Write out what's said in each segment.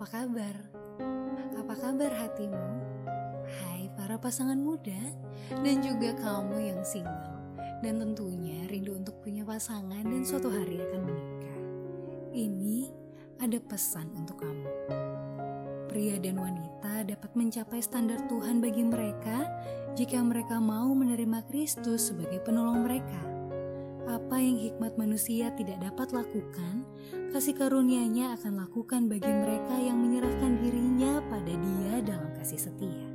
apa kabar? Apa kabar hatimu? Hai para pasangan muda dan juga kamu yang single dan tentunya rindu untuk punya pasangan dan suatu hari akan menikah. Ini ada pesan untuk kamu. Pria dan wanita dapat mencapai standar Tuhan bagi mereka jika mereka mau menerima Kristus sebagai penolong mereka. Apa yang hikmat manusia tidak dapat lakukan, kasih karunia-Nya akan lakukan bagi mereka yang menyerahkan dirinya pada Dia dalam kasih setia.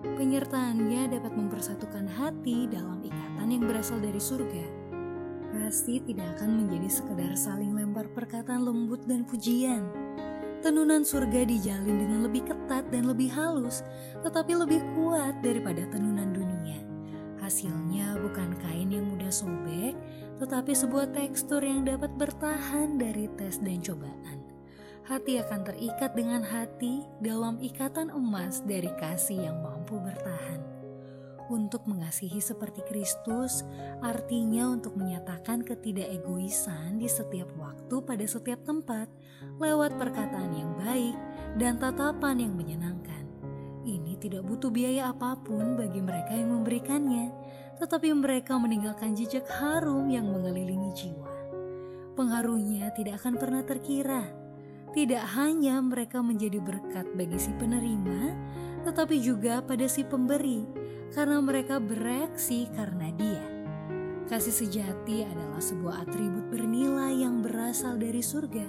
Penyertaannya dapat mempersatukan hati dalam ikatan yang berasal dari surga. Pasti tidak akan menjadi sekedar saling lempar perkataan lembut dan pujian. Tenunan surga dijalin dengan lebih ketat dan lebih halus, tetapi lebih kuat daripada tenunan dunia. Hasilnya bukan kain yang mudah sobek, tetapi sebuah tekstur yang dapat bertahan dari tes dan cobaan. Hati akan terikat dengan hati dalam ikatan emas dari kasih yang mampu bertahan. Untuk mengasihi seperti Kristus, artinya untuk menyatakan ketidakegoisan di setiap waktu pada setiap tempat, lewat perkataan yang baik dan tatapan yang menyenangkan. Ini tidak butuh biaya apa pun bagi mereka yang memberikannya, tetapi mereka meninggalkan jejak harum yang mengelilingi jiwa. Pengaruhnya tidak akan pernah terkira. Tidak hanya mereka menjadi berkat bagi si penerima, tetapi juga pada si pemberi, karena mereka bereaksi karena dia. Kasih sejati adalah sebuah atribut bernilai yang berasal dari surga,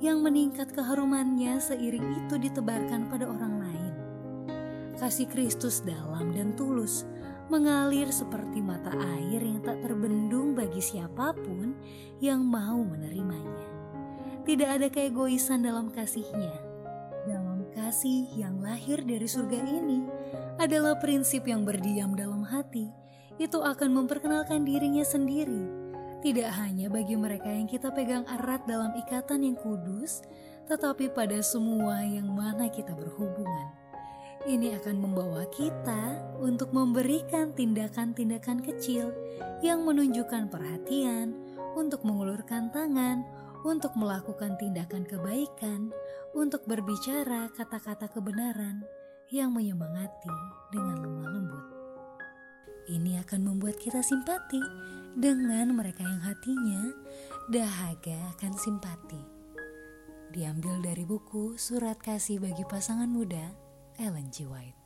yang meningkat keharumannya seiring itu ditebarkan pada orang lain kasih Kristus dalam dan tulus, mengalir seperti mata air yang tak terbendung bagi siapa pun yang mau menerimanya. Tidak ada keegoisan dalam kasihnya. Dalam kasih yang lahir dari surga ini adalah prinsip yang berdiam dalam hati. Itu akan memperkenalkan dirinya sendiri. Tidak hanya bagi mereka yang kita pegang erat dalam ikatan yang kudus, tetapi pada semua yang mana kita berhubungan ini akan membawa kita untuk memberikan tindakan-tindakan kecil yang menunjukkan perhatian, untuk mengulurkan tangan, untuk melakukan tindakan kebaikan, untuk berbicara kata-kata kebenaran yang menyemangati dengan lemah lembut. Ini akan membuat kita simpati dengan mereka yang hatinya dahaga akan simpati. Diambil dari buku Surat Kasih bagi Pasangan Muda Ellen G. White.